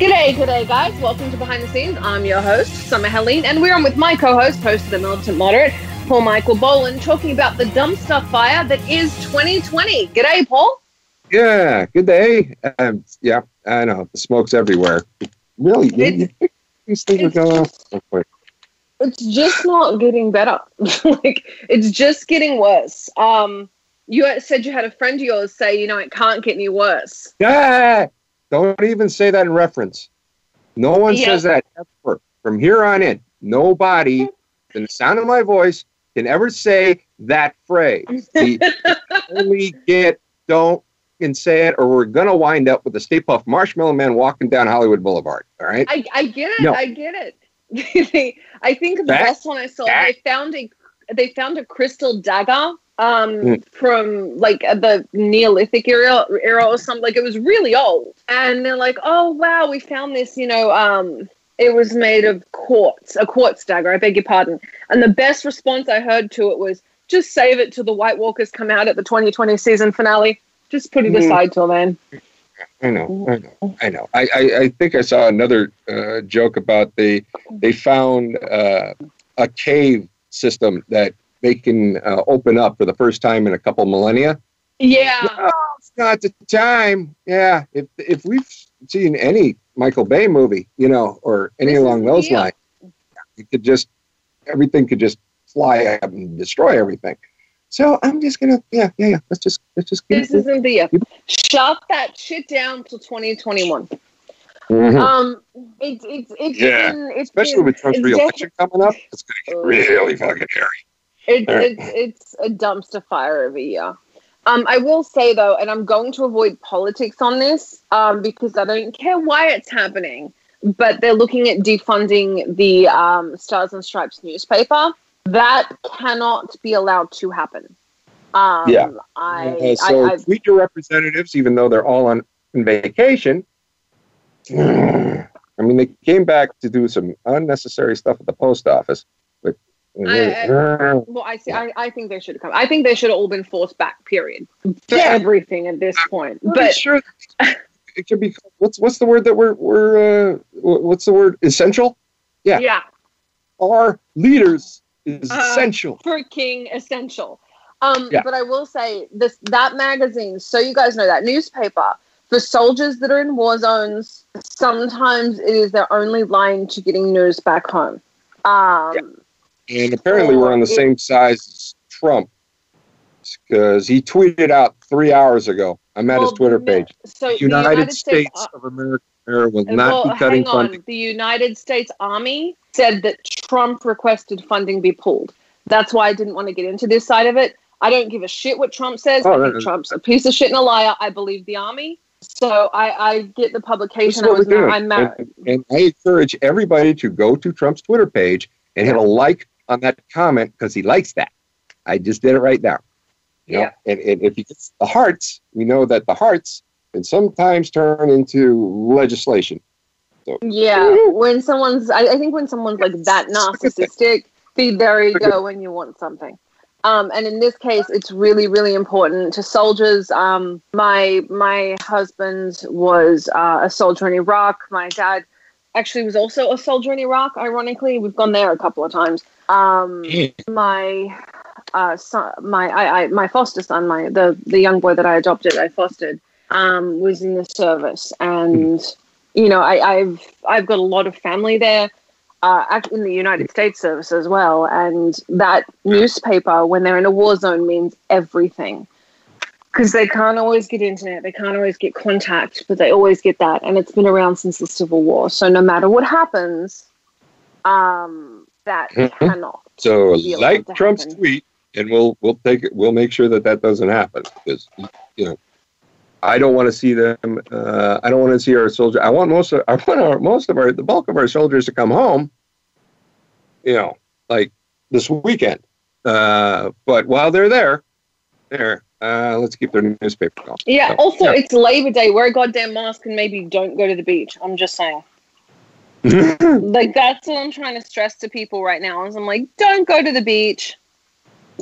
G'day, g'day, guys. Welcome to Behind the Scenes. I'm your host, Summer Helene, and we're on with my co host, host of The Militant Moderate, Paul Michael Boland, talking about the dumpster fire that is 2020. G'day, Paul. Yeah, good day. Um, yeah, I know. The smoke's everywhere. Really? It's, these things are going off so quick. it's just not getting better. like, it's just getting worse. Um, you said you had a friend of yours say, you know, it can't get any worse. Yeah! Don't even say that in reference. No one Yeah. says that ever. From here on in, nobody, in the sound of my voice, can ever say that phrase. The, only get, don't, and say it, or we're going to wind up with the Stay Puft Marshmallow Man walking down Hollywood Boulevard. All right? I, I get it. No. I get it. I think the That- best one I saw, that- they found a they found a crystal dagger um, Mm. from like uh, the Neolithic era, era or something. Like it was really old, and they're like, "Oh wow, we found this." You know, um, it was made of quartz, a quartz dagger. I beg your pardon. And the best response I heard to it was, "Just save it till the White Walkers come out at the 2020 season finale. Just put it Mm. aside till then." I know, I know, I know. I, I, I think I saw another uh, joke about they they found uh, a cave system that they can uh, open up for the first time in a couple millennia. Yeah. No, it's not the time. Yeah, if if we've seen any Michael Bay movie, you know, or any This along those lines, you could just everything could just fly up and destroy everything. So I'm just gonna, yeah, yeah, yeah. Let's just let's just keep This isn't the year. Shut that shit down till 2021. Mhm. Um, it's it's it's Yeah. been, it's especially been, with Trump's it's re-election coming up. It's gonna get really fucking hairy. It's, Alright. it's it's a dumpster fire of a year. Um, I will say though, and I'm going to avoid politics on this um, because I don't care why it's happening. But they're looking at defunding the um, Stars and Stripes newspaper. That cannot be allowed to happen. Um, Yeah. I, Uh, so I, I tweet your representatives, even though they're all on, on vacation. I mean, they came back to do some unnecessary stuff at the post office, but I- Well, I see. I, I think they should have come. I think they should have all been forced back. Period. For Yeah. everything at this point. but But sure, it could be. What's what's the word that we're we're uh, what's the word? Essential. Yeah. yeah, Our leaders is Uh, essential. freaking essential. Um, Yeah. But I will say this: that magazine. So you guys know that newspaper for soldiers that are in war zones. Sometimes it is their only line to getting news back home. Um, And apparently, we're on the same size as Trump because he tweeted out three hours ago. I'm at well, his Twitter page. So The the United, States, uh, of America will not well, be cutting hang on. funding. The United States Army said that Trump requested funding be pulled. That's why I didn't want to get into this side of it. I don't give a shit what Trump says. Oh, I think no. Trump's a piece of shit and a liar. I believe the Army. So I, I get the publication. I what was we're doing. I'm married. And, and I encourage everybody to go to Trump's Twitter page and hit a like on that comment because he likes that. I just did it right now. You know? Yeah. And, and if he gets the hearts, we know that the hearts can sometimes turn into legislation. Yeah, when someone's, I, I think when someone's like that narcissistic, see, there you go when you want something. Um, and in this case, it's really, really important to soldiers. Um, my my husband was uh, a soldier in Iraq. My dad actually was also a soldier in Iraq. Ironically, we've gone there a couple of times. Um, my uh, son, my I, I, my foster son, my the the young boy that I adopted, I fostered, um, was in the service, and you know, I, I've I've got a lot of family there, uh, in the United States service as well, and that newspaper when they're in a war zone means everything. Because they can't always get internet, they can't always get contact, but they always get that, and it's been around since the Civil War. So no matter what happens, um, that Mhm. cannot. So like Trump's happen. tweet, and we'll we'll take it. We'll make sure that that doesn't happen because you know I don't want to see them. Uh, I don't want to see our soldiers. I want most of I want our most of our the bulk of our soldiers to come home. You know, like this weekend. Uh, but while they're there, there. Uh, let's keep their newspaper going. Yeah. So, Also, yeah. it's Labor Day. Wear a goddamn mask and maybe don't go to the beach. I'm just saying. Like that's what I'm trying to stress to people right now. Is I'm like, don't go to the beach.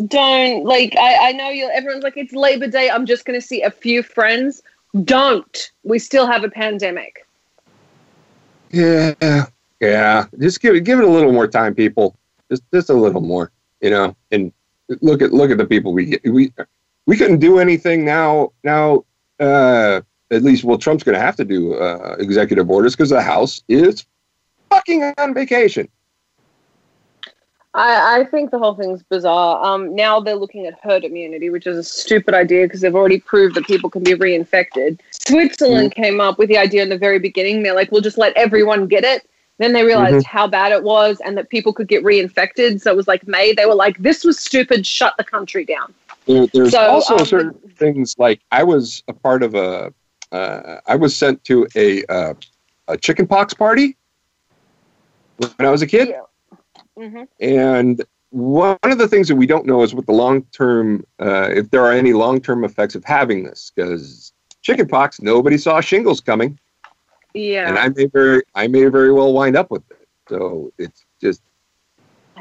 Don't like. I I know you. Everyone's like, it's Labor Day. I'm just going to see a few friends. Don't. We still have a pandemic. Yeah, yeah. Just give it give it a little more time, people. Just just a little more, you know. And look at look at the people we get. We we couldn't do anything now. Now, uh, at least, well, Trump's going to have to do uh, executive orders because the House is fucking on vacation. I, I think the whole thing's bizarre. Um, now they're looking at herd immunity, which is a stupid idea because they've already proved that people can be reinfected. Switzerland came up with the idea in the very beginning. They're like, we'll just let everyone get it. Then they realized how bad it was and that people could get reinfected. So it was like May. They were like, this was stupid. Shut the country down. There, there's So, also um, certain things like I was a part of a. Uh, I was sent to a uh, a chicken pox party when I was a kid. hmm And one of the things that we don't know is what the long term, uh, if there are any long term effects of having this, because chickenpox, nobody saw shingles coming, Yeah. and I may very, I may very well wind up with it. So it's just,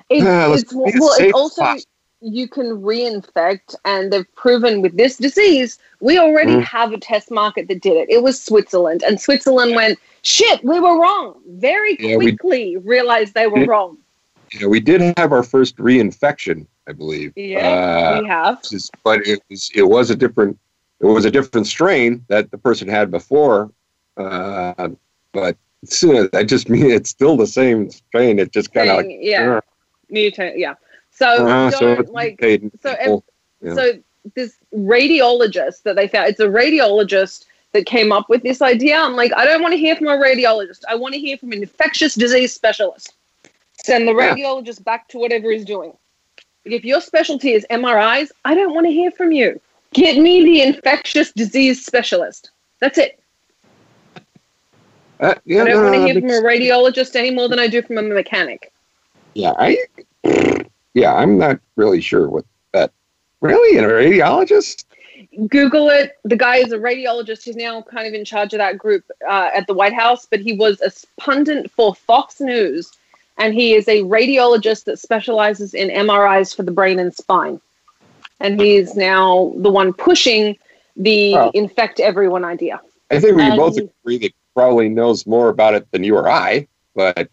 It's, Ah, let's it's well, safe it's also possible. You can reinfect, and they've proven with this disease, we already Mm. have a test market that did it. It was Switzerland, and Switzerland went, "Shit, we were wrong." Very Yeah, we- quickly realized they were wrong. know, we did have our first reinfection, I believe. Yeah, Uh, we have. but it was, it was a different, it was a different strain that the person had before. Uh, but I just mean it's still the same strain. It just kind of like, yeah, mutate. Yeah. So uh, so like so. Yeah. So this radiologist that they found, it's a radiologist that came up with this idea. I'm like, I don't want to hear from a radiologist. I want to hear from an infectious disease specialist. Send the Yeah. radiologist back to whatever he's doing. If your specialty is MRIs, I don't want to hear from you. Get me the infectious disease specialist. That's it. Uh, yeah, I don't no, want to hear from a radiologist any more than I do from a mechanic. Yeah, I. Yeah, I'm not really sure what that. Really, a radiologist? Google it. The guy is a radiologist. He's now kind of in charge of that group uh, at the White House, but he was a pundit for Fox News, and he is a radiologist that specializes in MRIs for the brain and spine. And he's now the one pushing the Oh. infect everyone idea. I think we And both agree that he probably knows more about it than you or I. But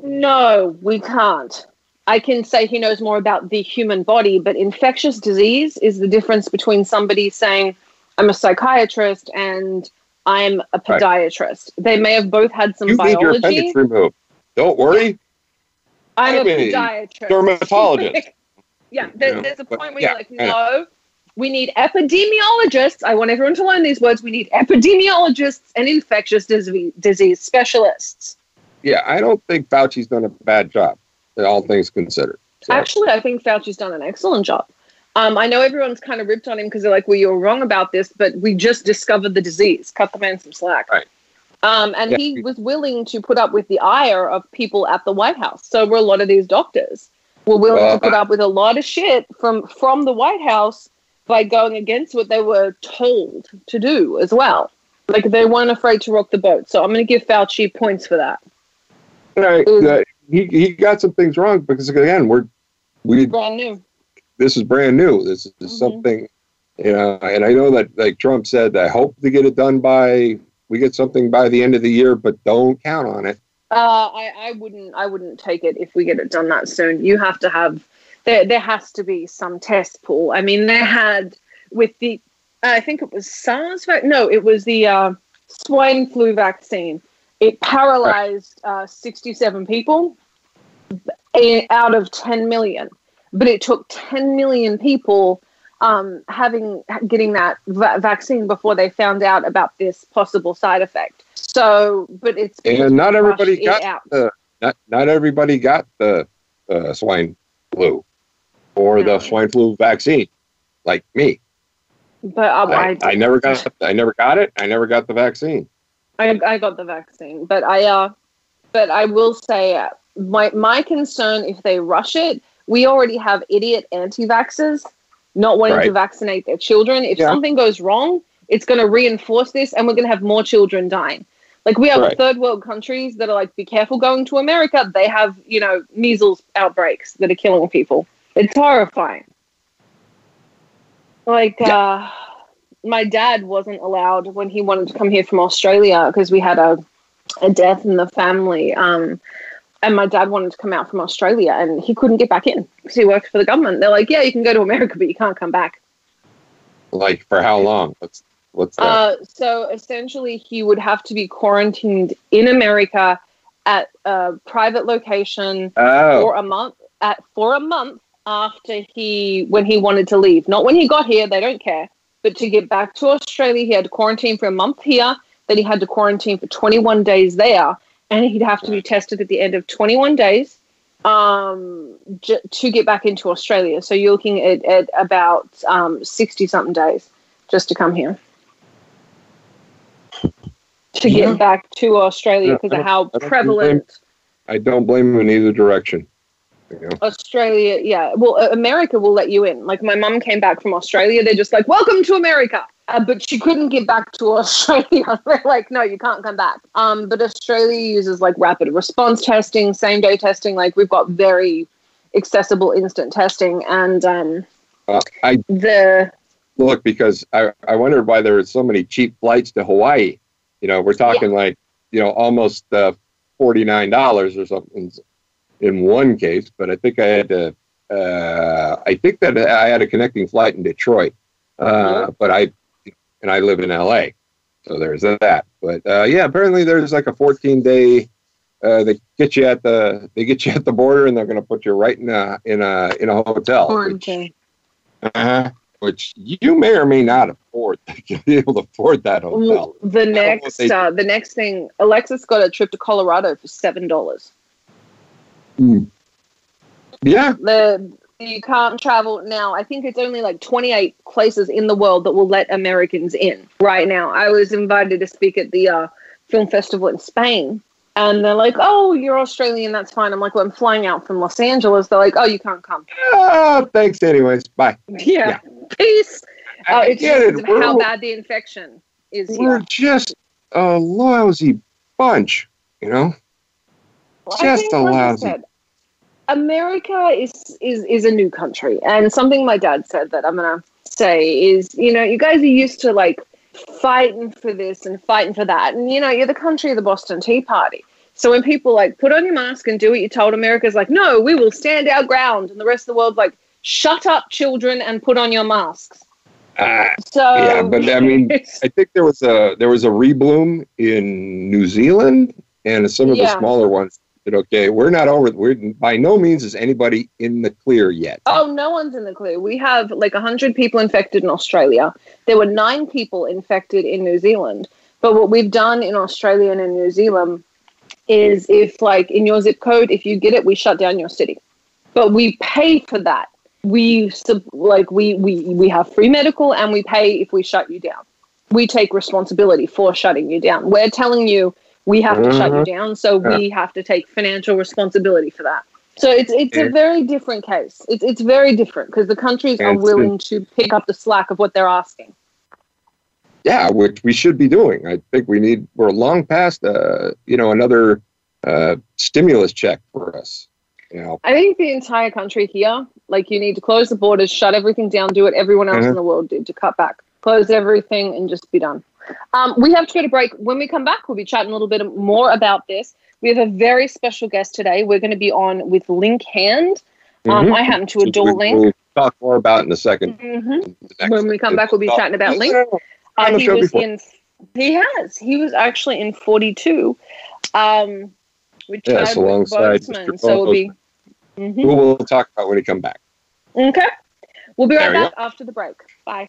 No, we can't. I can say he knows more about the human body, but infectious disease is the difference between somebody saying, I'm a psychiatrist and I'm a Right. podiatrist. They may have both had some you need your biology. appendix removed. Don't worry. I'm a I'm a podiatrist. dermatologist. yeah, there, there's a point where yeah, you're like, no, we need epidemiologists. I want everyone to learn these words. We need epidemiologists and infectious disease, disease specialists. Yeah, I don't think Fauci's done a bad job, all things considered. So, Actually, I think Fauci's done an excellent job. Um, I know everyone's kind of ripped on him because they're like, well, you're wrong about this, but we just discovered the disease. Cut the man some slack. Right. Um, and Yeah. he was willing to put up with the ire of people at the White House. So were a lot of these doctors. Were willing to put up with a lot of shit from from the White House by going against what they were told to do as well. Like they weren't afraid to rock the boat. So I'm going to give Fauci points for that. Right, is- uh, he he got some things wrong because again, we're we Brand new. this is brand new. This is Mhm. something, you know, and I know that like Trump said, I hope to get it done by we get something by the end of the year, but don't count on it. Uh, I, I wouldn't I wouldn't take it if we get it done that soon. You have to have there there has to be some test pool. I mean, they had with the I think it was SARS. No, it was the uh, swine flu vaccine. It paralyzed uh, 67 people eh, out of 10 million, but it took 10 million people um, having getting that va- vaccine before they found out about this possible side effect. So, but it's And not everybody got the not not everybody got the uh, swine flu or No. the swine flu vaccine, like me. But uh, I, I never got I never got it. I never got the vaccine. I, I got the vaccine, but I uh, but I will say uh, my my concern if they rush it, we already have idiot anti-vaxxers not wanting to vaccinate their children. If Yeah. something goes wrong, it's going to reinforce this, and we're going to have more children dying. Like we have Right. third world countries that are like, be careful going to America. They have you know measles outbreaks that are killing people. It's horrifying. Like uh, my dad wasn't allowed when he wanted to come here from Australia because we had a a death in the family. Um, and my dad wanted to come out from Australia and he couldn't get back in because he worked for the government. They're like, yeah, you can go to America, but you can't come back. Like for how long? What's what's that? Uh, so essentially, he would have to be quarantined in America at a private location oh, for a month. At for a month after he when he wanted to leave, not when he got here. They don't care. But to get back to Australia, he had to quarantine for a month here. Then he had to quarantine for 21 days there, and he'd have to be tested at the end of 21 days um, j- to get back into Australia. So you're looking at, at about 60 something days just to come here. To Yeah. get back to Australia because of how I prevalent I don't blame him in either direction. You know? Australia, yeah. Well, America will let you in. Like my mum came back from Australia, they're just like, "Welcome to America," uh, but she couldn't get back to Australia. they're like, "No, you can't come back." Um, but Australia uses like rapid response testing, same day testing. Like we've got very accessible instant testing, and um, Uh, I the look because I, I wondered why there were so many cheap flights to Hawaii. You know, we're talking like you know almost uh, forty nine dollars or something in one case, but I think I had to. Uh, I think that I had a connecting flight in Detroit, uh, but I and I live in L.A., so there's that. But uh, yeah, apparently there's like a fourteen day. Uh, they get you at the they get you at the border and they're going to put you right in a in a in a hotel. which- quarantine. uh, which you may or may not afford to be able to afford that hotel. The next, uh, the next thing, Alexis got a trip to Colorado for seven dollars. Yeah, the you can't travel now. I think it's only like 28 places in the world that will let Americans in right now. I was invited to speak at the uh, film festival in Spain, and they're like, "Oh, you're Australian, that's fine." I'm like, "Well, I'm flying out from Los Angeles." They're like, "Oh, you can't come." Ah, thanks. Anyways, bye. Yeah, peace. Uh, I it's get just it. how bad the infection is we're here. just a lousy bunch, you know. Well, just think, a like I lousy- said, America is is is a new country, and something my dad said that I'm gonna say is, you know, you guys are used to like fighting for this and fighting for that, and you know, you're the country of the Boston Tea Party. So when people like put on your mask and do what you told, America's like, no, we will stand our ground, and the rest of the world's like, shut up, children, and put on your masks. Ah, So Yeah, but I mean, I think there was a there was a rebloom in New Zealand, and some of the smaller ones said, "Okay, we're not over. We're by no means is anybody in the clear yet." Oh, no one's in the clear. We have like 100 people infected in Australia. There were nine people infected in New Zealand. But what we've done in Australia and in New Zealand is if, like, in your zip code, if you get it, we shut down your city. But we pay for that. We like we we we have free medical and we pay if we shut you down. We take responsibility for shutting you down. We're telling you we have to shut you down, so we have to take financial responsibility for that. So it's it's a very different case. It's it's very different because the countries are And it's- willing to pick up the slack of what they're asking. Yeah, which we should be doing. I think we need. We're long past, uh, you know, another uh, stimulus check for us. You know, I think the entire country here, like you need to close the borders, shut everything down, do what everyone else Mhm. in the world did to cut back, close everything, and just be done. Um, we have to go to break. When we come back, we'll be chatting a little bit more about this. We have a very special guest today. We're going to be on with Link Hand. Um, Mhm. I happen to adore Link. We'll talk more about in a 2nd hmm When we come back, we'll be chatting about Link. Uh, he was before. in. He has. He was actually in Forty Two, um, with Yes, Chadwick alongside Boseman. Mr. So it'll be. Mhm. Who we'll talk about when we come back. Okay. We'll be right There back after the break. Bye.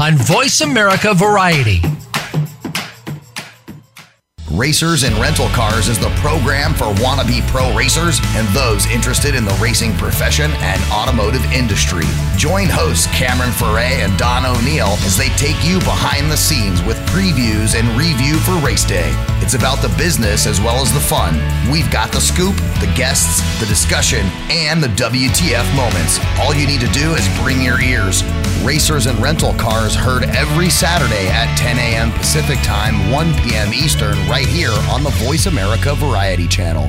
on Voice America Variety. Racers and Rental Cars is the program for wannabe pro racers and those interested in the racing profession and automotive industry. Join hosts Cameron Foray and Don O'Neill as they take you behind the scenes with previews and review for race day. It's about the business as well as the fun. We've got the scoop, the guests, the discussion, and the WTF moments. All you need to do is bring your ears. Racers and Rental Cars heard every Saturday at 10 a.m. Pacific Time, 1 p.m. Eastern, right here on the Voice America Variety Channel.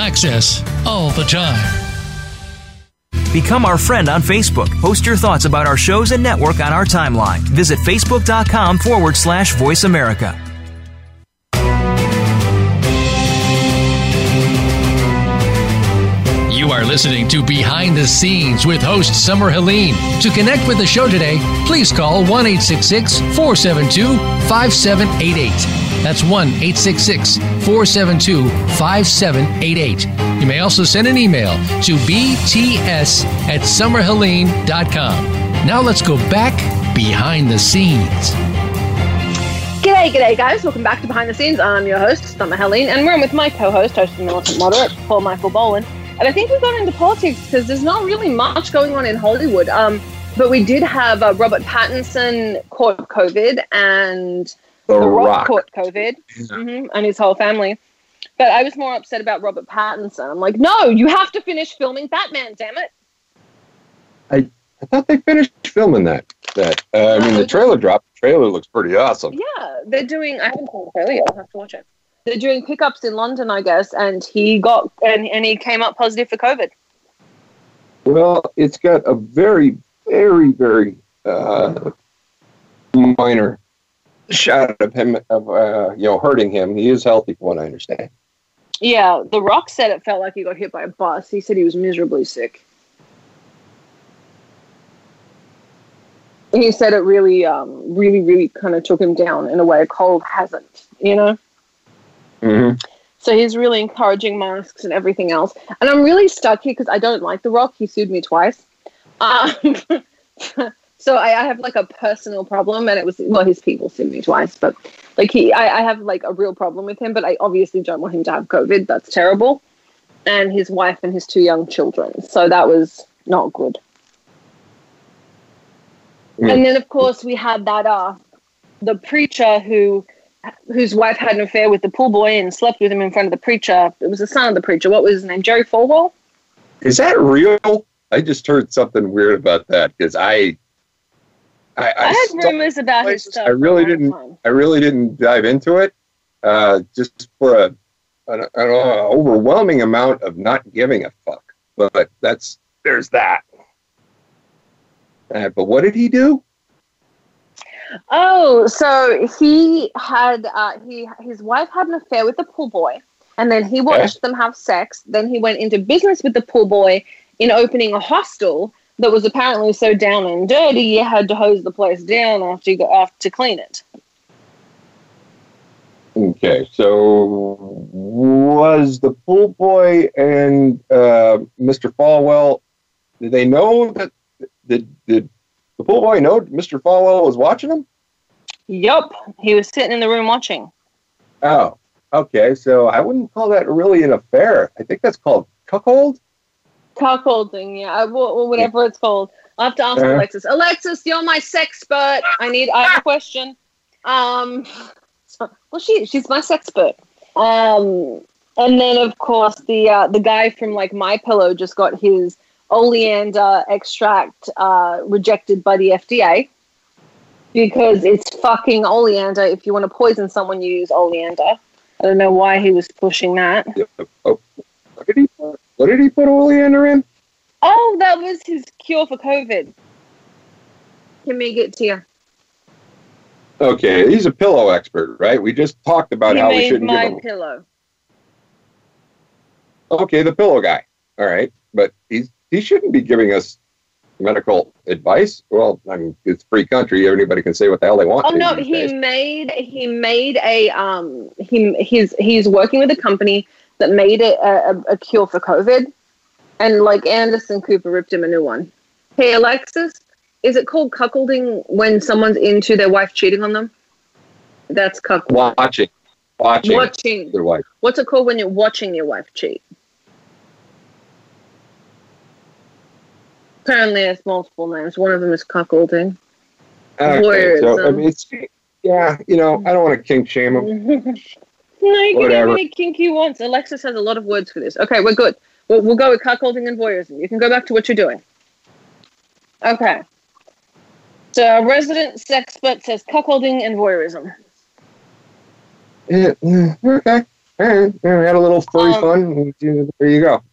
access, all the time. Become our friend on Facebook. Post your thoughts about our shows and network on our timeline. Visit facebook.com forward slash voice America. You are listening to Behind the Scenes with host Summer Helene. To connect with the show today, please call 1 472 5788. That's 1 866 472 5788. You may also send an email to bts at summerhelene.com. Now let's go back behind the scenes. G'day, g'day, guys. Welcome back to Behind the Scenes. I'm your host, Summer Helene, and we're in with my co host, host and militant moderate, Paul Michael Boland. And I think we got into politics because there's not really much going on in Hollywood. Um, but we did have uh, Robert Pattinson caught COVID and The, The Rock, Rock. caught COVID hmm and his whole family. But I was more upset about Robert Pattinson. I'm like, no, you have to finish filming Batman, damn it. I thought they finished filming that. That uh, I mean, the trailer dropped. The trailer looks pretty awesome. Yeah, they're doing. I haven't seen the trailer yet. I'll have to watch it. They're doing pickups in London, I guess, and he got and, and he came up positive for COVID. Well, it's got a very, very, very uh, minor shot of him of uh, you know hurting him. He is healthy, from what I understand. Yeah, The Rock said it felt like he got hit by a bus. He said he was miserably sick. He said it really, um, really, really kind of took him down in a way a cold hasn't, you know? Mm-hmm. So he's really encouraging masks and everything else. And I'm really stuck here because I don't like The Rock. He sued me twice. Um, so I, I have like a personal problem, and it was well, his people sued me twice, but like he, I, I have like a real problem with him. But I obviously don't want him to have COVID. That's terrible. And his wife and his two young children. So that was not good. Yeah. And then of course we had that uh, the preacher who whose wife had an affair with the pool boy and slept with him in front of the preacher. It was the son of the preacher. What was his name? Jerry Falwell. Is that real? I just heard something weird about that because I, I, I, had rumors about his stuff. I really for a long didn't-. I really didn't dive into it, uh, just for a an, an overwhelming amount of not giving a fuck. But that's there's that. Uh, but what did he do? Oh, so he had uh, he his wife had an affair with the pool boy, and then he watched them have sex. Then he went into business with the pool boy in opening a hostel that was apparently so down and dirty you had to hose the place down after you got off to clean it. Okay, so was the pool boy and uh, Mr. Falwell? Did they know that? Did did the pool boy know Mr. Falwell was watching him? Yup, he was sitting in the room watching. Oh, Okay, so I wouldn't call that really an affair. I think that's called cuckold. Cuckolding, yeah, wha- whatever it's called. I have to ask Uh-huh. Alexis. Alexis, you're my sexpert. I need. I have a question. Um, well, she she's my sex sexpert. Um, and then of course the uh, the guy from like My Pillow just got his oleander extract uh, rejected by the FDA because it's fucking oleander. If you want to poison someone, you use oleander. I don't know why he was pushing that. Oh, did he put? What did he put oleander in? Oh, that was his cure for COVID. Can make it to you. Okay, he's a pillow expert, right? We just talked about he how we shouldn't my give him. pillow. Okay, the pillow guy. All right, but he's he shouldn't be giving us medical advice. Well, I mean, it's free country. Anybody can say what the hell they want. Oh no, he days. made he made a um he he's he's working with a company that made a, a, a cure for COVID, and like Anderson Cooper ripped him a new one. Hey Alexis, is it called cuckolding when someone's into their wife cheating on them? That's cuckolding. watching, watching Watching. their wife. What's it called when you're watching your wife cheat? Apparently, it's multiple names. One of them is cuckolding. Okay, so I mean, it's yeah, you know, I don't want to kink shame him. no, you can Whatever. have any kink you want. Alexis has a lot of words for this. Okay, we're good. We'll, we'll go with cuckolding and voyeurism. You can go back to what you're doing. Okay. So, our resident sexpert says cuckolding and voyeurism. Yeah, yeah, okay, all right. We had a little furry Um, fun. There you go.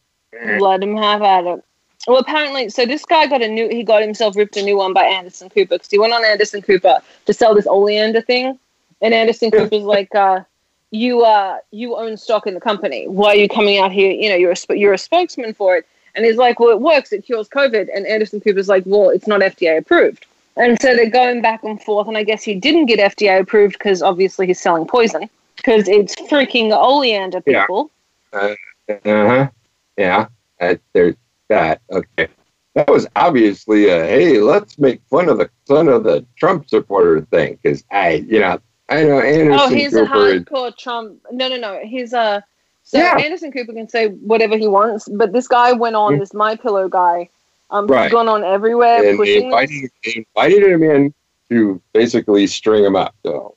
Let him have at it. Well, apparently, so this guy got a new. He got himself ripped a new one by Anderson Cooper because he went on Anderson Cooper to sell this oleander thing, and Anderson Cooper's like, uh, "You, uh, you own stock in the company. Why are you coming out here? You know, you're a you're a spokesman for it." And he's like, "Well, it works. It cures COVID." And Anderson Cooper's like, "Well, it's not FDA approved." And so they're going back and forth. And I guess he didn't get FDA approved because obviously he's selling poison because it's freaking oleander, people. Yeah. Uh huh. Yeah. Uh, there's that. Okay. That was obviously a hey, let's make fun of the fun of the Trump supporter thing because I, you know, I know Anderson Oh, he's a Cooper is hardcore Trump. No, no, no. He's a. So Yeah. Anderson Cooper can say whatever he wants, but this guy went on. Mm. This My Pillow guy, um, Right. he's gone on everywhere and they invited, they invited him in to basically string him up. You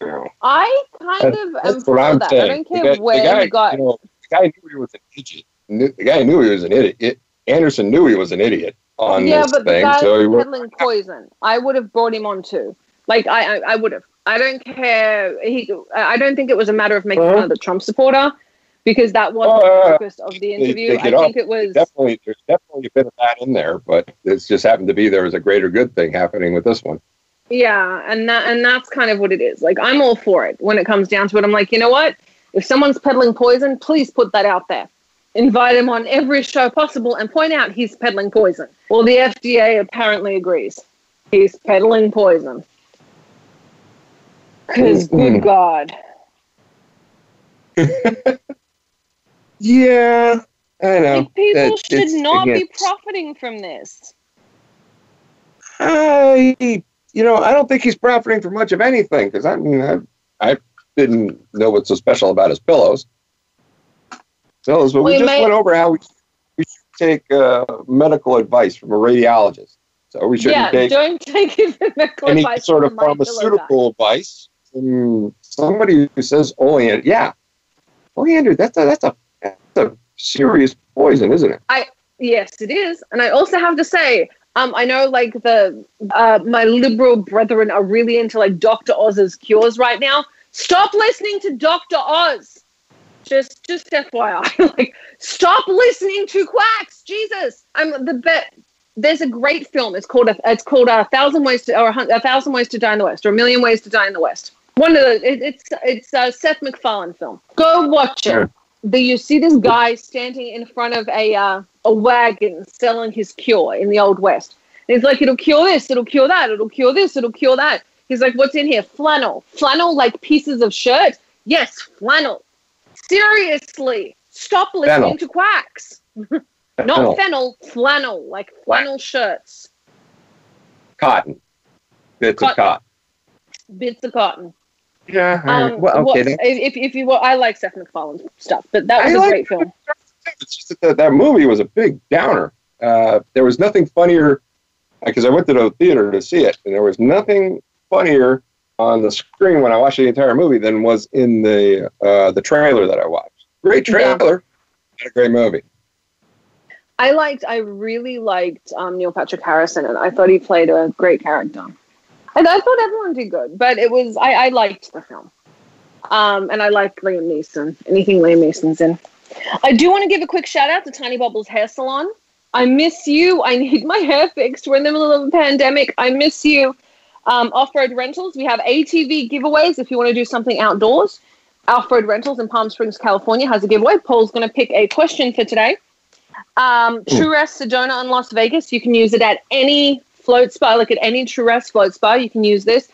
know, I kind That's- of am that's for what I'm that. saying. I don't The care guy- the where guy, he got. You know, the guy knew he was an idiot. The guy knew he was an idiot. It, Anderson knew he was an idiot on yeah, this but the thing. guy So he was, peddling poison. I would have brought him on too. Like I, I, I would have. I don't care. He. I don't think it was a matter of making Uh-huh. fun of the Trump supporter, because that wasn't Uh, the focus of the interview. I think it was. definitely there's definitely a bit of that in there, but it's just happened to be there was a greater good thing happening with this one. Yeah, and that and that's kind of what it is. Like I'm all for it when it comes down to it. I'm like, you know what? If someone's peddling poison, please put that out there. Invite him on every show possible and point out he's peddling poison. Well, the FDA apparently agrees. He's peddling poison. Because good Mm. God. Yeah, I know. Like, people That- should not again, be profiting from this. I, you know, I don't think he's profiting from much of anything because I mean, I, I didn't know what's so special about his pillows. Pillows, but we, We just may- went over how we, we should take uh, medical advice from a radiologist. So we shouldn't Yeah, take don't take medical any advice sort of from my pillow guy. pharmaceutical advice from somebody who says oleander. Yeah, oleander. That's a that's a that's a serious poison, isn't it? I yes, it is. And I also have to say, um, I know like the uh, my liberal brethren are really into like Dr. Oz's cures right now. Stop listening to Dr. Oz. Just just FYI. like stop listening to quacks. Jesus. I'm the bet there's a great film. It's called a, it's called a thousand ways to or a, a thousand ways to die in the West or a million ways to die in the West. One of the it, it's it's a Seth MacFarlane film. Go watch it. Sure. The, you see this guy standing in front of a uh, a wagon selling his cure in the old west. And he's like, it'll cure this, it'll cure that, it'll cure this, it'll cure that. He's like, what's in here? Flannel. Flannel like pieces of shirt? Yes, flannel. Seriously, stop listening Fennel. to quacks. Not Fennel. fennel, flannel, like flannel shirts, cotton, bits of Cotton. cotton. bits of cotton. Yeah. Um, well, what- okay. that- if, if you, well, I like Seth MacFarlane stuff, but that was I a like great film. It's just that, that that movie was a big downer. Uh, there was nothing funnier because I went to the theater to see it, and there was nothing funnier on the screen when I watched the entire movie than was in the uh, the trailer that I watched. Great trailer, not a great movie. I liked, I really liked um, Neil Patrick Harris and. I thought he played a great character. And I thought everyone did good, but it was, I, I liked the film. Um, and I like Liam Neeson, anything Liam Neeson's in. I do want to give a quick shout out to Tiny Bubbles Hair Salon. I miss you. I need my hair fixed. We're in the middle of a pandemic. I miss you. Um, Off Road Rentals. We have ATV giveaways if you want to do something outdoors. Off Road Rentals in Palm Springs, California has a giveaway. Paul's going to pick a question for today. Um, True Rest Sedona in Las Vegas. You can use it at any float spa, like at any True Rest float spa. You can use this.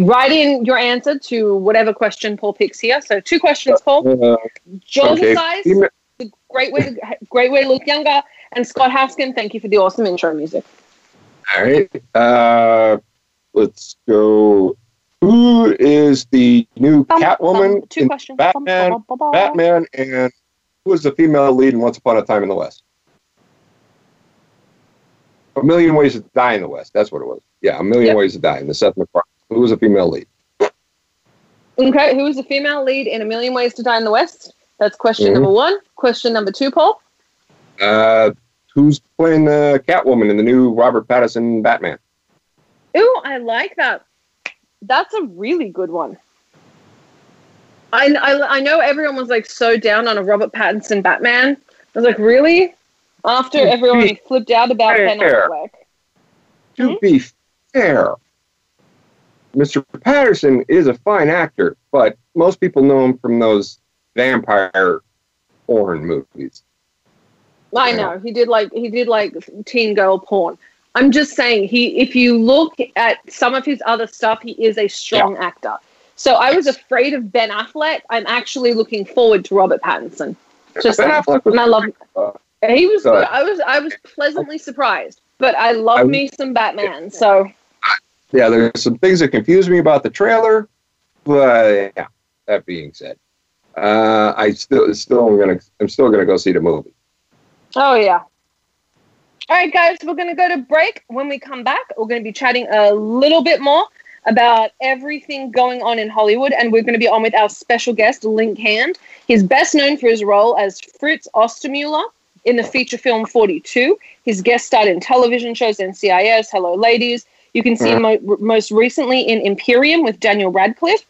Write in your answer to whatever question Paul picks here. So two questions, Paul. Uh, Shoulder okay. size, the great way to great way to look younger. And Scott Haskin, thank you for the awesome intro music. All right. Uh, let's go. Who is the new Bum, Catwoman bum, two in questions. Batman? bum. Batman, and who was the female lead in Once Upon a Time in the West? A Million Ways to Die in the West. That's what it was. Yeah, A Million Yep. Ways to Die in the Seth MacFarlane. Who was the female lead? Okay, who is the female lead in A Million Ways to Die in the West? That's question Mhm. number one. Question number two, Paul. Uh, who's playing the Catwoman in the new Robert Pattinson Batman? Ooh, I like that. That's a really good one. I, I, I know everyone was like so down on a Robert Pattinson Batman. I was like, really? After To everyone flipped out about Ben. Affleck. To Hmm? be fair, Mr. Patterson is a fine actor, but most people know him from those vampire porn movies. I know he did like he did like teen girl porn. I'm just saying he if you look at some of his other stuff, he is a strong actor. So I was afraid of Ben Affleck. I'm actually looking forward to Robert Pattinson. Just Ben Affleck and I love he was good. I was I was pleasantly surprised. But I love I- me some Batman. So yeah, there's some things that confuse me about the trailer, but yeah. That being said, uh, I still still am gonna I'm still gonna go see the movie. Oh yeah. All right, guys, we're going to go to break. When we come back, we're going to be chatting a little bit more about everything going on in Hollywood, and we're going to be on with our special guest, Link Hand. He's best known for his role as Fritz Ostermuller in the feature film 42. He's guest starred in television shows NCIS, Hello Ladies. You can see him mo- most recently in Imperium with Daniel Radcliffe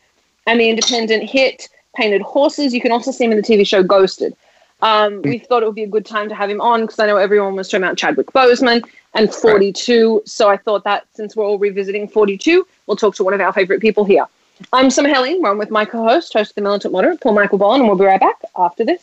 and the independent hit Painted Horses. You can also see him in the TV show Ghosted. Um, we thought it would be a good time to have him on because I know everyone was talking about Chadwick Boseman and 42. So I thought that since we're all revisiting 42, we'll talk to one of our favorite people here. I'm Summer Helene. We're on with my co-host, host of the Militant Moderate, Paul Michael Boland, and we'll be right back after this.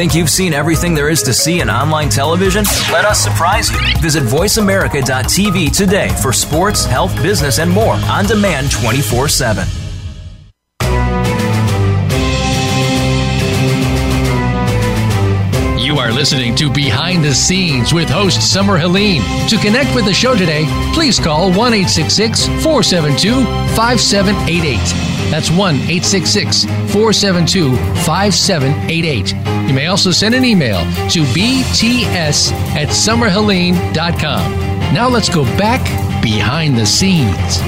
Think you've seen everything there is to see in online television? Let us surprise you. Visit VoiceAmerica.tv today for sports, health, business, and more on demand 24 7. You are listening to Behind the Scenes with host Summer Helene. To connect with the show today, please call 1 472 5788. That's 1 472 5788. You may also send an email to bts at summerhelene.com. Now let's go back behind the scenes.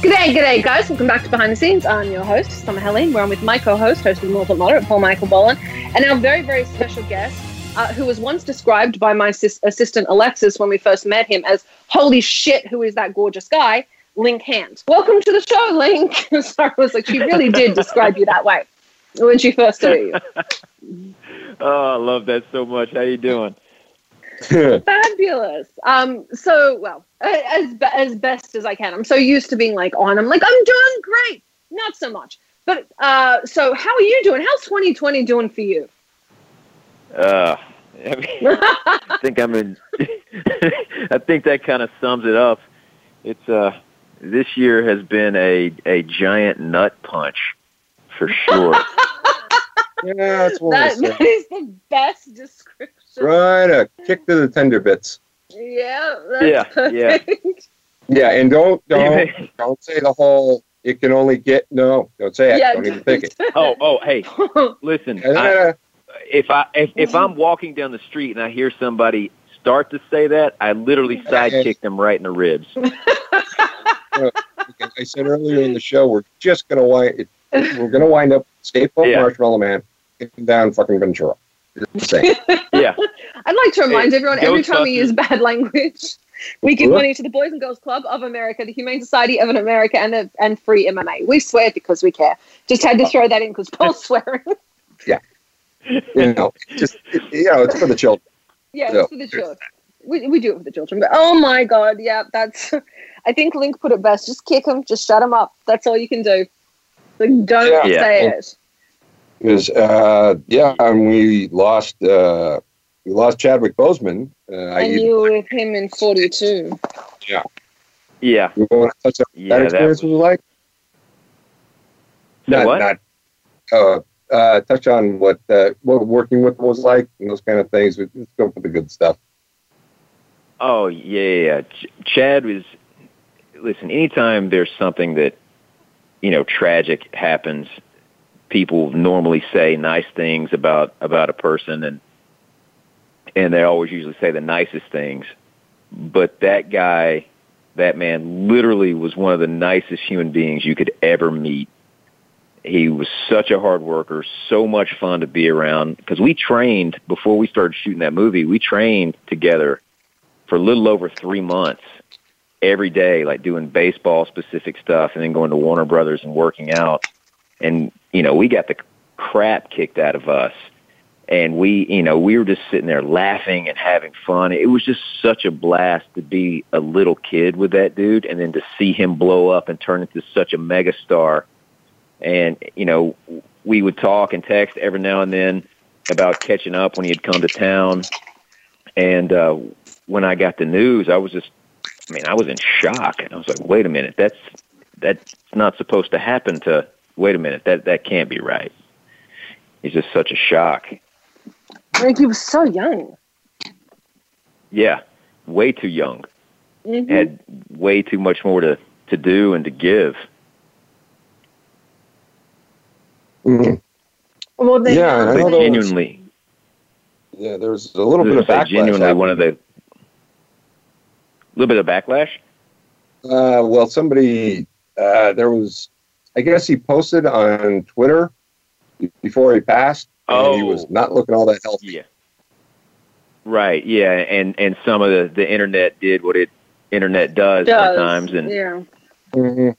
G'day, g'day, guys. Welcome back to Behind the Scenes. I'm your host, Summer Helene. We're on with my co-host, host of the Militant Moderate, Paul Michael Boland, and our very, very special guest, uh, who was once described by my sis- assistant Alexis when we first met him as "Holy shit, who is that gorgeous guy?" Link Hand. Welcome to the show, Link. Sorry, I was like, she really did describe you that way when she first saw you. oh, I love that so much. How you doing? Fabulous. Um, so well, as as best as I can. I'm so used to being like on. I'm like I'm doing great. Not so much. But uh, so how are you doing? How's 2020 doing for you? Uh, I, mean, I think I'm in. I think that kind of sums it up. It's uh, this year has been a a giant nut punch, for sure. yeah, that's what that, that is the best description. Right, a kick to the tender bits. Yeah, yeah, perfect. yeah. Yeah, and don't don't don't say the whole. It can only get no. Don't say it. Yeah, don't even think it. Oh, oh, hey, listen. I, uh, if I if, if I'm walking down the street and I hear somebody start to say that, I literally sidekick them right in the ribs. I said earlier in the show, we're just gonna wind. We're gonna wind up Stay Puft yeah. Marshmallow Man kicking down fucking Ventura. yeah. I'd like to remind everyone every time we use bad language, we give money to the Boys and Girls Club of America, the Humane Society of America, and the, and Free MMA. We swear because we care. Just had to throw that in because Paul's swearing. yeah. You know, just you know, it's for the children. Yeah, so. it's for the children. We, we do it for the children. But oh my god, yeah, that's. I think Linc put it best. Just kick them. Just shut them up. That's all you can do. Like, don't yeah. say yeah. it. Because uh, yeah, and we lost uh, we lost Chadwick Boseman. Uh, and you were with him in forty two. Yeah. Yeah. You want to touch on yeah, that experience that was, was like? Not, what? not uh, uh, touch on what uh, what working with was like and those kind of things. Let's go for the good stuff. Oh yeah, yeah. Ch- Chad was. Listen, anytime there's something that you know tragic happens. People normally say nice things about about a person and and they always usually say the nicest things. But that guy that man literally was one of the nicest human beings you could ever meet. He was such a hard worker so much fun to be around because we trained before we started shooting that movie we trained together for a little over three months every day like doing baseball specific stuff and then going to warner brothers and working out. And you know we got the crap kicked out of us. And we you know we were just sitting there laughing and having fun. It was just such a blast to be a little kid with that dude and then to see him blow up and turn into such a mega star and you know we would talk and text every now and then about catching up when he had come to town. And uh when i got the news i was just i mean i was in shock and i was like wait a minute that's that's not supposed to happen to wait a minute, that that can't be right. He's just such a shock. Like he was so young. Yeah, way too young. Mm-hmm. Had way too much more to to do and to give. Mm-hmm. Well, then, yeah, I know genuinely. yeah, there was a little bit of backlash. Genuinely, happening. one of the little bit of backlash. Uh, well, somebody uh, there was I guess he posted on Twitter before he passed. Oh, he was not looking all that healthy. Yeah. Right. Yeah, and and some of the the internet did what it internet does, does. sometimes, and yeah, mm-hmm.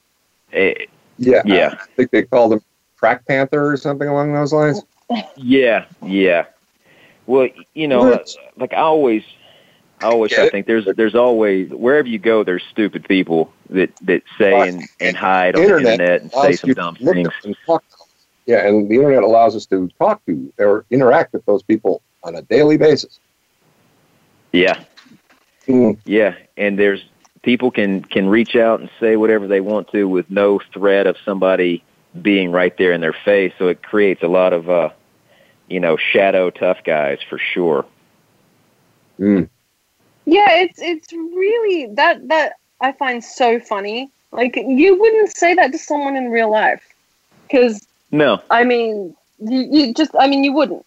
it, yeah, yeah. I think they called him Crack Panther or something along those lines. Yeah, yeah. Well, you know, like I always, I always I think there's there's always wherever you go there's stupid people that that say and, and hide on the internet and say some dumb things. And talk yeah, and the internet allows us to talk to or interact with those people on a daily basis. Yeah. Mm. Yeah, and there's people can can reach out and say whatever they want to with no threat of somebody being right there in their face, so it creates a lot of uh you know, shadow tough guys for sure. Mm. Yeah, it's it's really that that I find so funny. Like you wouldn't say that to someone in real life, because No, I mean, you, you just I mean you wouldn't.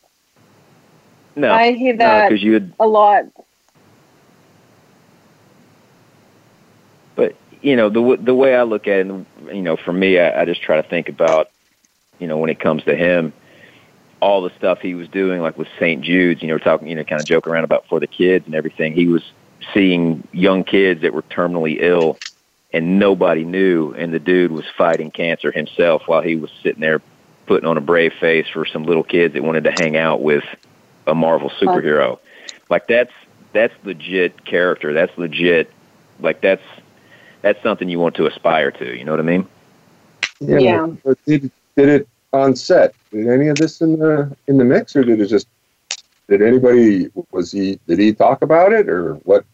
no, I hear that because you would. a lot. But you know, the the way I look at it, you know, for me, I, I just try to think about, you know, when it comes to him, all the stuff he was doing, like with St. Jude's. You know, we're talking, you know, kind of joke around about for the kids and everything. He was seeing young kids that were terminally ill, and nobody knew. And the dude was fighting cancer himself while he was sitting there putting on a brave face for some little kids that wanted to hang out with a Marvel superhero. Like that's that's legit character. That's legit. Like that's that's something you want to aspire to. You know what I mean? Yeah. Yeah. But did did it on set? Did any of this in the in the mix, or did it just? Did anybody was he? Did he talk about it, or what?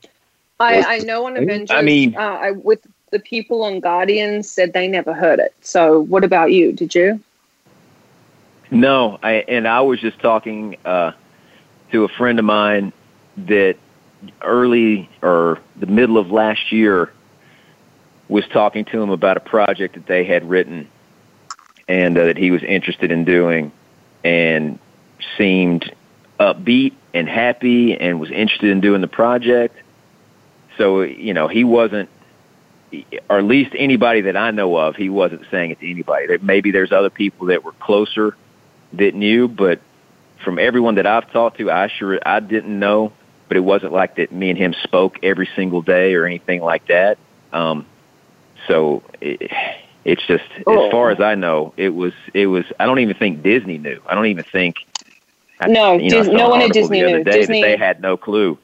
I I know on Avengers. I mean- uh, I with the people on Guardians said they never heard it. So what about you? Did you? No, I and I was just talking uh, to a friend of mine that early or the middle of last year was talking to him about a project that they had written and uh, that he was interested in doing and seemed upbeat and happy and was interested in doing the project. So, you know, he wasn't or at least anybody that I know of, he wasn't saying it to anybody. Maybe there's other people that were closer that knew, but from everyone that I've talked to, I sure I didn't know. But it wasn't like that. Me and him spoke every single day or anything like that. Um, so it, it's just Oh. as far as I know, it was it was. I don't even think Disney knew. I don't even think. I, No, you know, I Dis- saw no one at Disney knew. Disney- they had no clue.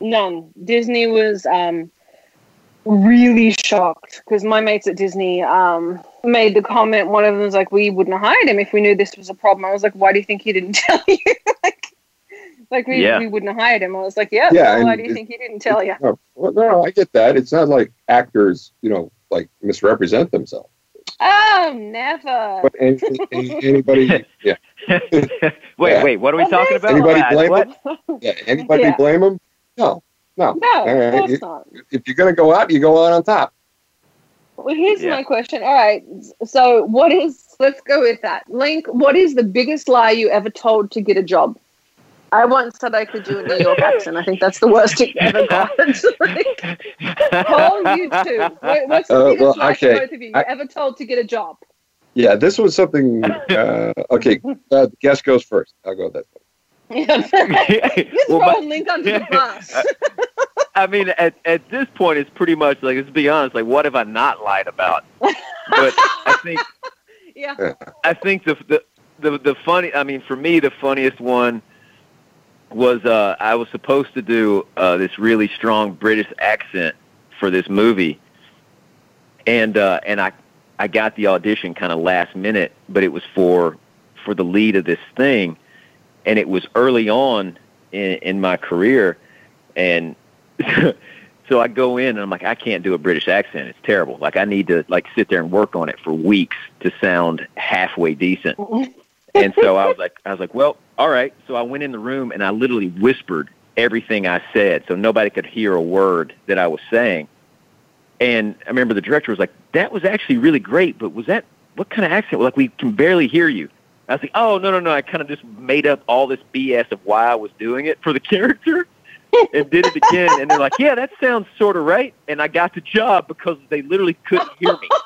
None. Disney was um, really shocked because my mates at Disney um, made the comment. One of them was like, "We wouldn't have hired him if we knew this was a problem." I was like, "Why do you think he didn't tell you?" like, like we, Yeah. we wouldn't have hired him. I was like, "Yeah, Yeah, well, why do you it- think he didn't tell you?" No, well, no, I get that. It's not like actors, you know, like misrepresent themselves. Oh, never. But any, any- anybody, yeah, wait, Yeah. wait. What are we Well, talking about? Anybody blame what? yeah, anybody Yeah. blame them? No, no. No, All of course you- not. If you're gonna go out, you go out on top. Well, here's Yeah. my question. All right. So, what is, let's go with that. Linc, what is the biggest lie you ever told to get a job? I once said I could do a New York accent. I think that's the worst it ever got. like, Paul, you too. What's the Uh, biggest well, lie okay. for both of you, you I- ever told to get a job? Yeah, this was something. Uh, okay, uh, guest goes first. I'll go that way. You're Well, my- throwing Linc under the bus. I mean, at at this point, it's pretty much like let's be honest. Like, what have I not lied about? But I think yeah. I think the the the, the funny. I mean, for me, the funniest one was uh, I was supposed to do uh, this really strong British accent for this movie, and uh, and I I got the audition kind of last minute, but it was for for the lead of this thing, and it was early on in, in my career, and so I go in and I'm like, I can't do a British accent. It's terrible. Like I need to like sit there and work on it for weeks to sound halfway decent. and so I was like, I was like, well, all right. So I went in the room and I literally whispered everything I said, so nobody could hear a word that I was saying. And I remember the director was like, "That was actually really great, but was that what kind of accent? Like we can barely hear you." I was like, "Oh no, no, no! I kind of just made up all this BS of why I was doing it for the character." and did it again, and they're like, "Yeah, that sounds sort of right." And I got the job because they literally couldn't hear me. Well,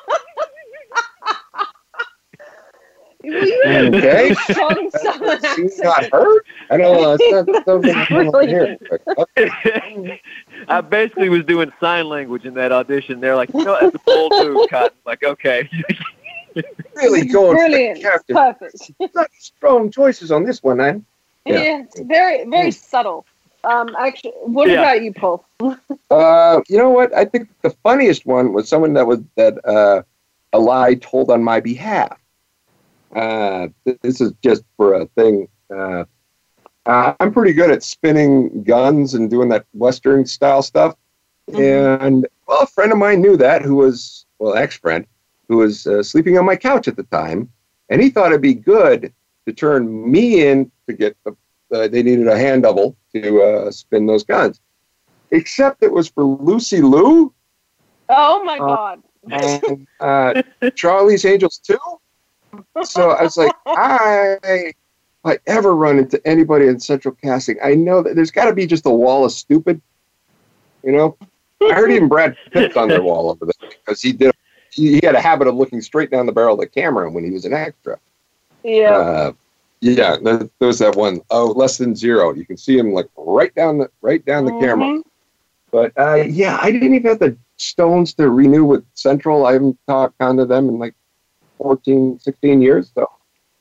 you have a Okay. strong southern Seen, accent. not heard. I don't know. It's not something I don't wanna hear. But, okay. I basically was doing sign language in that audition. They're like, "No, that's a bold move, Cotton." Like, okay. Really going for the Brilliant. character. Perfect. Not strong choices on this one, man. Yeah, Yeah. it's very, very subtle. Um, actually, what Yeah. about you, Paul? Uh, you know what? I think the funniest one was someone that was that uh, a lie told on my behalf. Uh, this is just for a thing. Uh, I'm pretty good at spinning guns and doing that Western style stuff. And well, a friend of mine knew that, who was well, ex friend, who was uh, sleeping on my couch at the time, and he thought it'd be good to turn me in to get the. Uh, they needed a hand double to uh, spin those guns, except it was for Lucy Liu Oh my Uh, god. and uh, Charlie's Angels too. So I was like, I, if I ever run into anybody in Central Casting, I know that there's got to be just a wall of stupid. You know, I heard even Brad Pitt's on their wall over there because he did. He, had a habit of looking straight down the barrel of the camera when he was an extra. Yeah. Uh, yeah, there, there was that one. Oh, less than zero. You can see him like right down the right down the camera. Mhm. But uh, yeah, I didn't even have the stones to renew with Central. I haven't talked to them in like 14, 16 years. So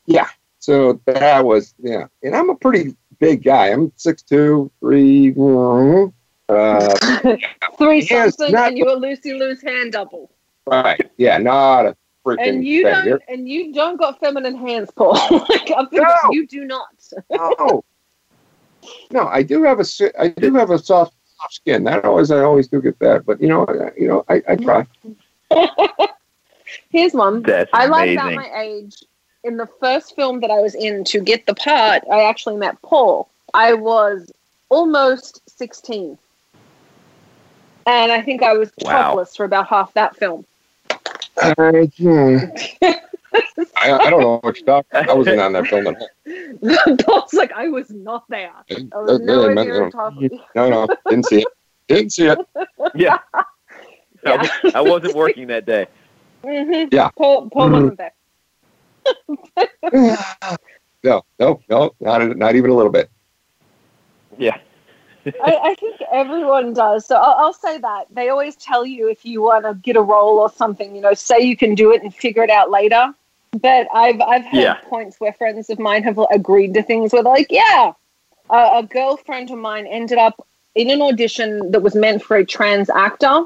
yeah, so that was yeah. And I'm a pretty big guy. I'm 6'2", 3, mm, uh, Three something, not- and you a Lucy Liu's hand double. right. Yeah, not a freaking And you don't, You're- and you don't got feminine hands, Paul. like, No. you do not. no, no. I do have a I do have a soft soft skin. That always I always do get that. But you know, I, you know, I, I try. Here's one. That's I lied about my age. In the first film that I was in to get the part, I actually met Paul. I was almost 16. And I think I was Wow. topless for about half that film. Uh. I, I don't know what you're talking. I wasn't on that film at all. Paul's like, I was not there. I was That really meant- near topless. No, no, didn't see it. Didn't see it. Yeah. Yeah. I, I wasn't working that day. Hmm Yeah. Paul, Paul wasn't there. No, no, no, not not even a little bit. Yeah. I, I think everyone does. So I'll, I'll say that. They always tell you if you want to get a role or something, you know, say you can do it and figure it out later. But I've I've had Yeah. points where friends of mine have agreed to things where they're like, yeah, a, a girlfriend of mine ended up in an audition that was meant for a trans actor.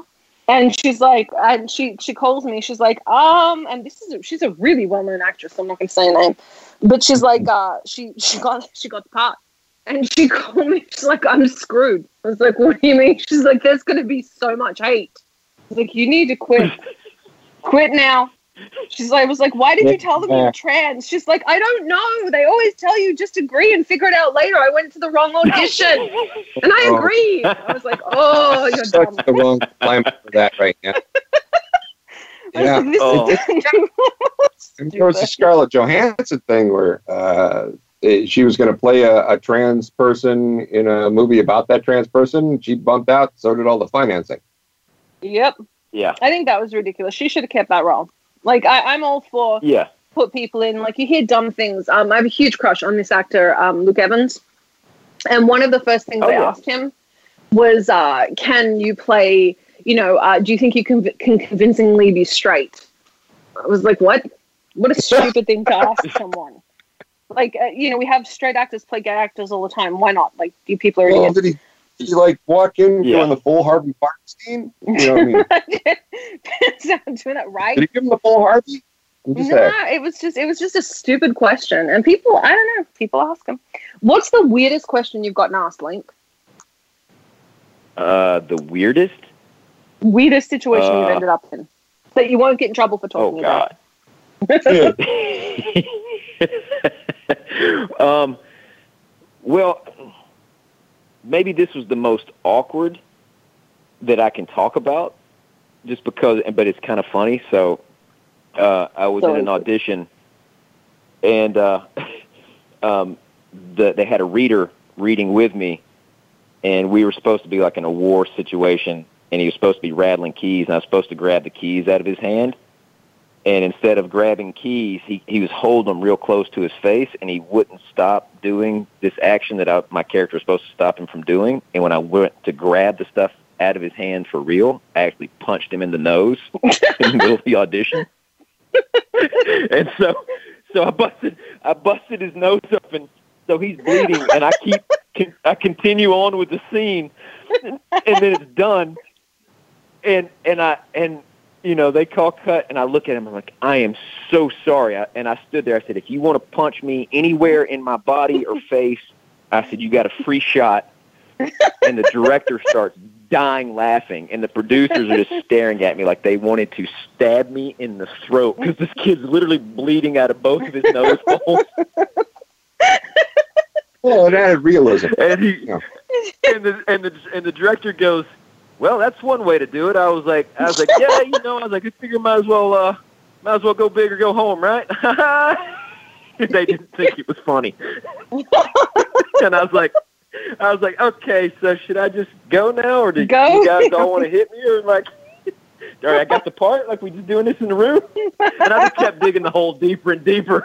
And she's like, and she she calls me. She's like, um, and this is a, she's a really well known actress. So I'm not gonna say her name, but she's like, uh, she she got she got the part, and she called me. She's like, I'm screwed. I was like, what do you mean? She's like, there's gonna be so much hate. I was like, you need to quit, quit now. She's like, I was like, why did you tell them you're trans? She's like, I don't know. They always tell you just agree and figure it out later. I went to the wrong audition, and I Oh. agreed. I was like, oh, you're dumb. The wrong climate for that right now. I was Yeah. like, this Oh. is And there was the Scarlett Johansson thing where uh, she was going to play a, a trans person in a movie about that trans person. She bumped out. So did all the financing. Yep. Yeah. I think that was ridiculous. She should have kept that role. Like I, I'm all for Yeah. put people in. Like you hear dumb things. Um, I have a huge crush on this actor, um, Luke Evans, and one of the first things Oh, I yeah. asked him was, uh, "Can you play? You know, uh, do you think you can, can convincingly be straight?" I was like, "What? What a stupid thing to ask someone." Like, uh, you know, we have straight actors play gay actors all the time. Why not? Like, you people are Well, idiots. did he, did he like walk in Yeah. doing the full Harvey Weinstein? You know what I mean? Sound doing it right. Did he give him the full Harvey? I'm No, saying. it was just it was just a stupid question, and people I don't know people ask them. What's the weirdest question you've gotten asked, Linc? Uh, the weirdest? Weirdest situation you've Uh, ended up in that you won't get in trouble for Oh, talking about. God. um, well, maybe this was the most awkward that I can talk about, just because. But it's kind of funny. So, uh, I was So in an audition, and uh, um, the, they had a reader reading with me, and we were supposed to be like in a war situation, and he was supposed to be rattling keys, and I was supposed to grab the keys out of his hand and instead of grabbing keys, he, he was holding them real close to his face, and he wouldn't stop doing this action that I, my character was supposed to stop him from doing. And when I went to grab the stuff out of his hand for real, I actually punched him in the nose in the middle of the audition. and so, so I busted, I busted his nose up, and so he's bleeding, and I keep, con- I continue on with the scene, and then it's done, and and I and you know, they call cut, and I look at him. I'm like, I am so sorry. I, and I stood there. I said, if you want to punch me anywhere in my body or face, I said, you got a free shot. and the director starts dying laughing, and the producers are just staring at me like they wanted to stab me in the throat because this kid's literally bleeding out of both of his nose holes. Well, it added realism. And he Yeah. and the and the and the director goes, "Well, that's one way to do it." I was like, I was like, "Yeah, you know," I was like, "I figure might as well uh, might as well go big or go home, right?" they didn't think it was funny, and I was like. I was like, okay, so should I just go now, or do Go. you guys all want to hit me, or like, all right, I got the part, like we just doing this in the room, and I just kept digging the hole deeper and deeper.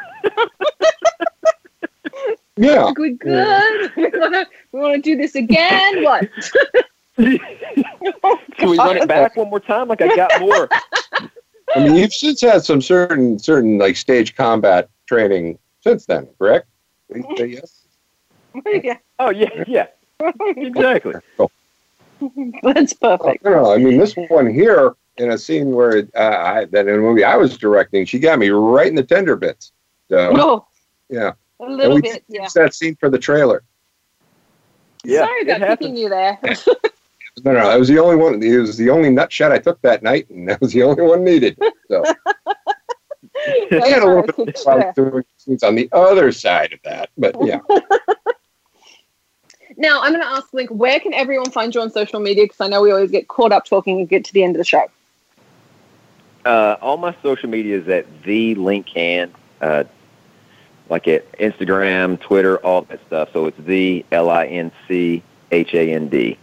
Yeah. Like, we good? We wanna we wanna do this again? What? Can we run it back one more time? Like I got more. I mean, you've since had some certain certain like stage combat training since then, correct? Yes. yeah, Oh yeah, yeah, exactly. that's perfect. No, no, I mean this one here in a scene where uh, I, that in a movie I was directing, she got me right in the tender bits. So No, yeah, a little we bit. Yeah. used that scene for the trailer. Yeah, Sorry it about happens. picking you there. No, no, I was the only one. It was the only nut shot I took that night, and that was the only one needed. So I had a little bit of fun doing scenes on the other side of that, but yeah. Now I'm going to ask Linc, where can everyone find you on social media? Because I know we always get caught up talking and get to the end of the show. Uh, all my social media is at the Linc Hand, uh, like at Instagram, Twitter, all that stuff. So it's the L I N C H A N D.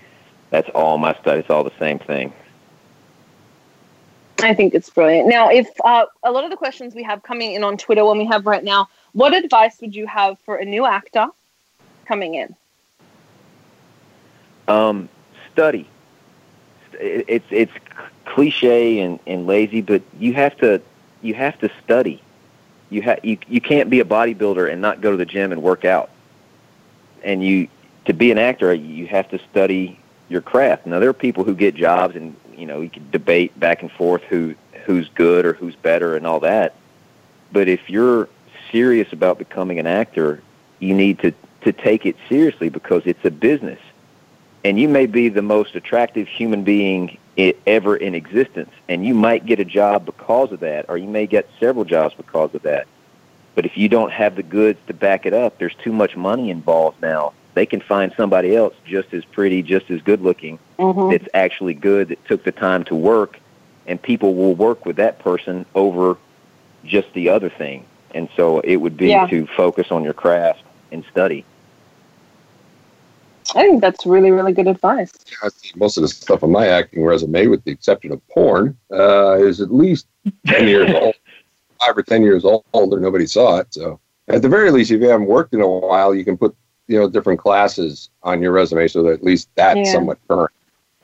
That's all my stuff. It's all the same thing. I think it's brilliant. Now, if uh, a lot of the questions we have coming in on Twitter, when we have right now, what advice would you have for a new actor coming in? Um, study. It's it's cliche and, and lazy, but you have to you have to study. You ha- you you can't be a bodybuilder and not go to the gym and work out. And you to be an actor, you have to study your craft. Now there are people who get jobs and you know you can debate back and forth who who's good or who's better and all that. But if you're serious about becoming an actor, you need to to take it seriously because it's a business and you may be the most attractive human being i- ever in existence, and you might get a job because of that, or you may get several jobs because of that. But if you don't have the goods to back it up, there's too much money involved now. They can find somebody else just as pretty, just as good looking, Mm-hmm. that's actually good, that took the time to work, and people will work with that person over just the other thing. And so it would be Yeah. to focus on your craft and study. I think that's really, really good advice. I see most of the stuff on my acting resume, with the exception of porn, uh, is at least ten years old, five or ten years old, or nobody saw it. So, at the very least, if you haven't worked in a while, you can put you know different classes on your resume so that at least that's Yeah. somewhat current.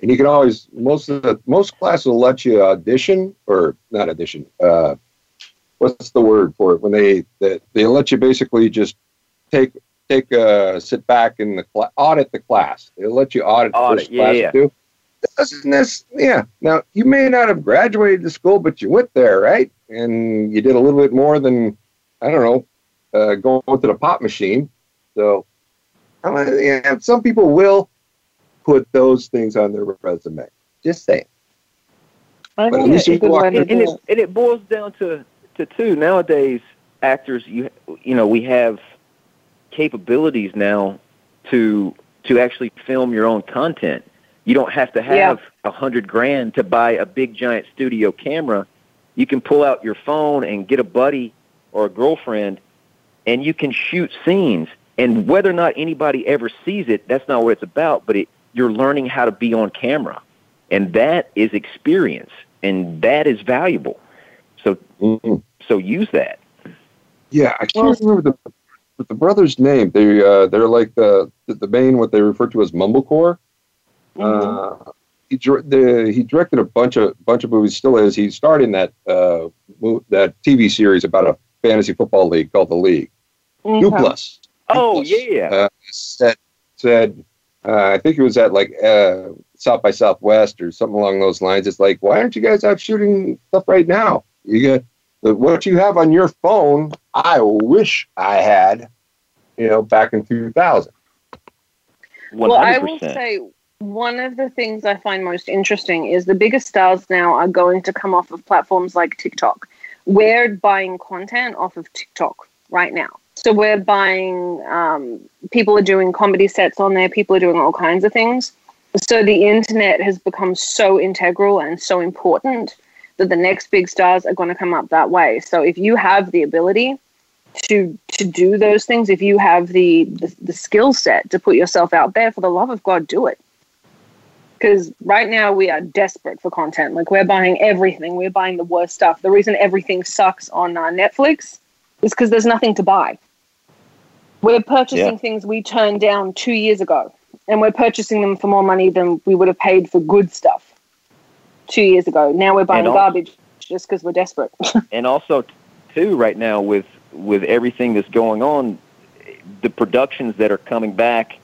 And you can always most of the most classes will let you audition or not audition. Uh, what's the word for it when they they, they let you basically just take take uh sit back in the cla audit the class. They'll let you audit, the Audit, first yeah, class yeah. too. Doesn't this yeah. Now you may not have graduated the school, but you went there, right? And you did a little bit more than I don't know, uh, going to the pop machine. So I mean, yeah, some people will put those things on their resume. Just saying. I But at think least it's a you good walk way to and, and it, it. and it boils down to to two nowadays actors you you know we have capabilities now to to actually film your own content you don't have to have a hundred grand to buy a big giant studio camera you can pull out your phone and get a buddy or a girlfriend and you can shoot scenes and whether or not anybody ever sees it that's not what it's about but it, you're learning how to be on camera and that is experience and that is valuable so Mhm. so use that Yeah, I can't remember the the brothers' name. They uh, they're like the, the the main what they refer to as mumblecore. Uh, he the, he directed a bunch of bunch of movies. Still is. He starred in that uh, that TV series about a fantasy football league called the League. Okay. Duplas. Oh Duplas. yeah Uh, said said uh, I think it was at like uh, South by Southwest or something along those lines. It's like, why aren't you guys out shooting stuff right now? You get what you have on your phone. I wish I had, you know, back in 2000. Well, I will say one of the things I find most interesting is the biggest stars now are going to come off of platforms like TikTok. We're buying content off of TikTok right now. So we're buying, um, people are doing comedy sets on there, people are doing all kinds of things. So the internet has become so integral and so important that the next big stars are going to come up that way. So if you have the ability to to do those things, if you have the the, the skill set to put yourself out there, for the love of God, do it. Because right now we are desperate for content. Like we're buying everything. We're buying the worst stuff. The reason everything sucks on uh, Netflix is because there's nothing to buy. We're purchasing Yeah. things we turned down two years ago, and we're purchasing them for more money than we would have paid for good stuff two years ago. Now we're buying garbage just because we're desperate. and also too right now with with everything that's going on the productions that are coming back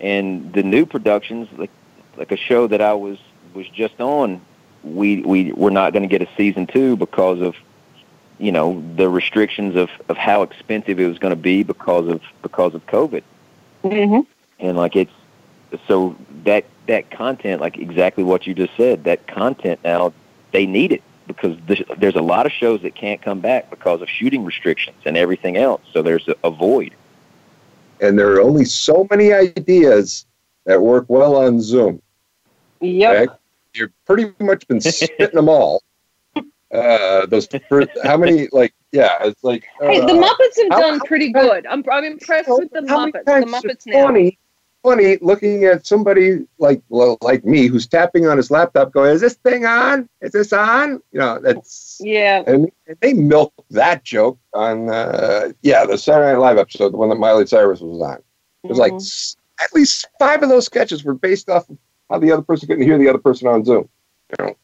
and the new productions like like a show that I was was just on we we we're not going to get a season 2 because of you know the restrictions of of how expensive it was going to be because of because of covid mm-hmm. and like it's so that that content like exactly what you just said that content now they need it because there's, there's a lot of shows that can't come back because of shooting restrictions and everything else so there's a, a void And there are only so many ideas that work well on Zoom. Yep. Okay? You've pretty much been spitting them all. Uh, those for, how many like yeah it's like Hey, the uh, Muppets have how- done how pretty many good. I'm, I'm impressed with the Muppets. The Muppets now. funny funny looking at somebody like well, like me who's tapping on his laptop going is this thing on is this on you know that's Yeah. and they milked that joke on uh yeah the Saturday Night Live episode the one that Miley Cyrus was on it was like Mhm. s- at least five of those sketches were based off of how the other person couldn't hear the other person on Zoom you know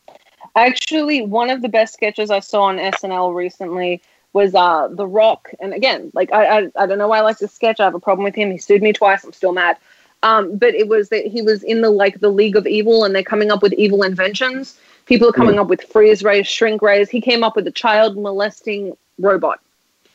Actually, one of the best sketches I saw on SNL recently was uh, The Rock. And again, like I, I, I don't know why I like this sketch. I have a problem with him. He sued me twice. I'm still mad. Um, but it was that he was in the like the League of Evil, and they're coming up with evil inventions. People are coming up with freeze rays, shrink rays. He came up with a child molesting robot.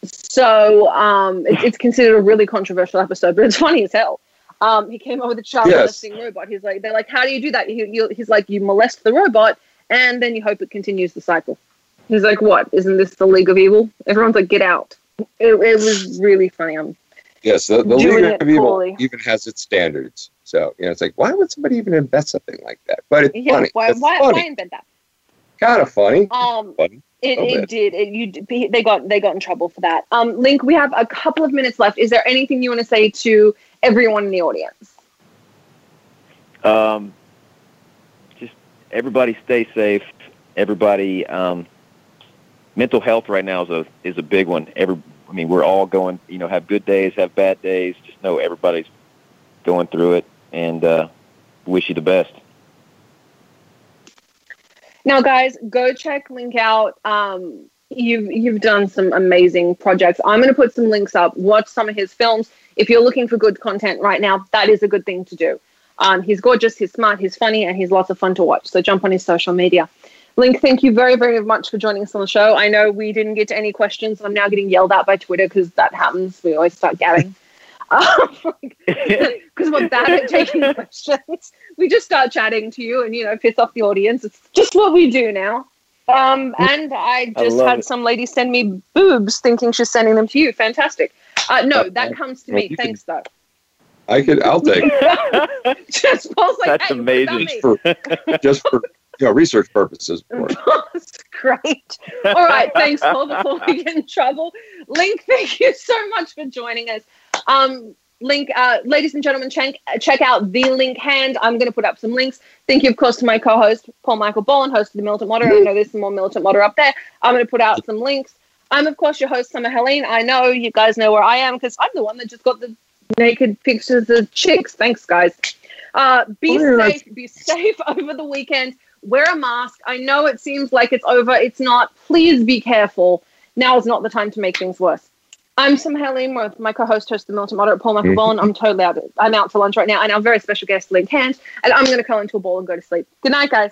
So um, it, it's considered a really controversial episode, but it's funny as hell. Um, he came up with a child Yes. molesting robot. He's like, they're like, how do you do that? He, you, he's like, you molest the robot, and then you hope it continues the cycle. He's like, what? Isn't this the League of Evil? Everyone's like, get out. It, it was really funny. Um, yes the, the League of Evil poorly. even has its standards so you know it's like why would somebody even invent something like that but it's yeah, funny why, it's why, funny why invent that? kind of funny Um, funny It, it did. It, you they got they got in trouble for that. Um, Linc, we have a couple of minutes left. Is there anything you want to say to everyone in the audience? Um, just everybody stay safe. Everybody, um, mental health right now is a is a big one. Every, I mean, we're all going. You know, have good days, have bad days. Just know everybody's going through it, and uh, wish you the best. Now, guys, go check Linc out. Um, you've you've done some amazing projects. I'm going to put some links up. Watch some of his films. If you're looking for good content right now, that is a good thing to do. Um, he's gorgeous, he's smart, he's funny, and he's lots of fun to watch. So jump on his social media. Linc, thank you very, very much for joining us on the show. I know we didn't get to any questions. I'm now getting yelled at by Twitter because that happens. We always start gabbing. Because we're bad at taking questions. We just start chatting to you and, you know, piss off the audience. It's just what we do now. Um, and I I just love had it. some lady send me boobs thinking she's sending them to you. Fantastic. Uh, no, that comes to me. Thanks, though. I could I'll take it just Paul's like, That's hey, amazing. me. for just for you know research purposes of. That's great. All right, thanks, Paul. Before we get in trouble, Linc, thank you so much for joining us. Um, Linc, uh, ladies and gentlemen, check, check out the Linc Hand. I'm going to put up some links. Thank you, of course, to my co-host Paul Michael Boland, host of the Militant Modder. I know there's some more Militant Modder up there. I'm going to put out some links. I'm, of course, your host, Summer Helene. I know you guys know where I am because I'm the one that just got the naked pictures of chicks. Thanks, guys. Uh, be Oh, safe. Be safe over the weekend. Wear a mask. I know it seems like it's over. It's not. Please be careful. Now is not the time to make things worse. I'm Summer Helene with my co-host, host of the Militant Modder, Paul Michael Boland. I'm totally out. I'm out for lunch right now, and our very special guest, Linc Hand, and I'm going to curl into a ball and go to sleep. Good night, guys.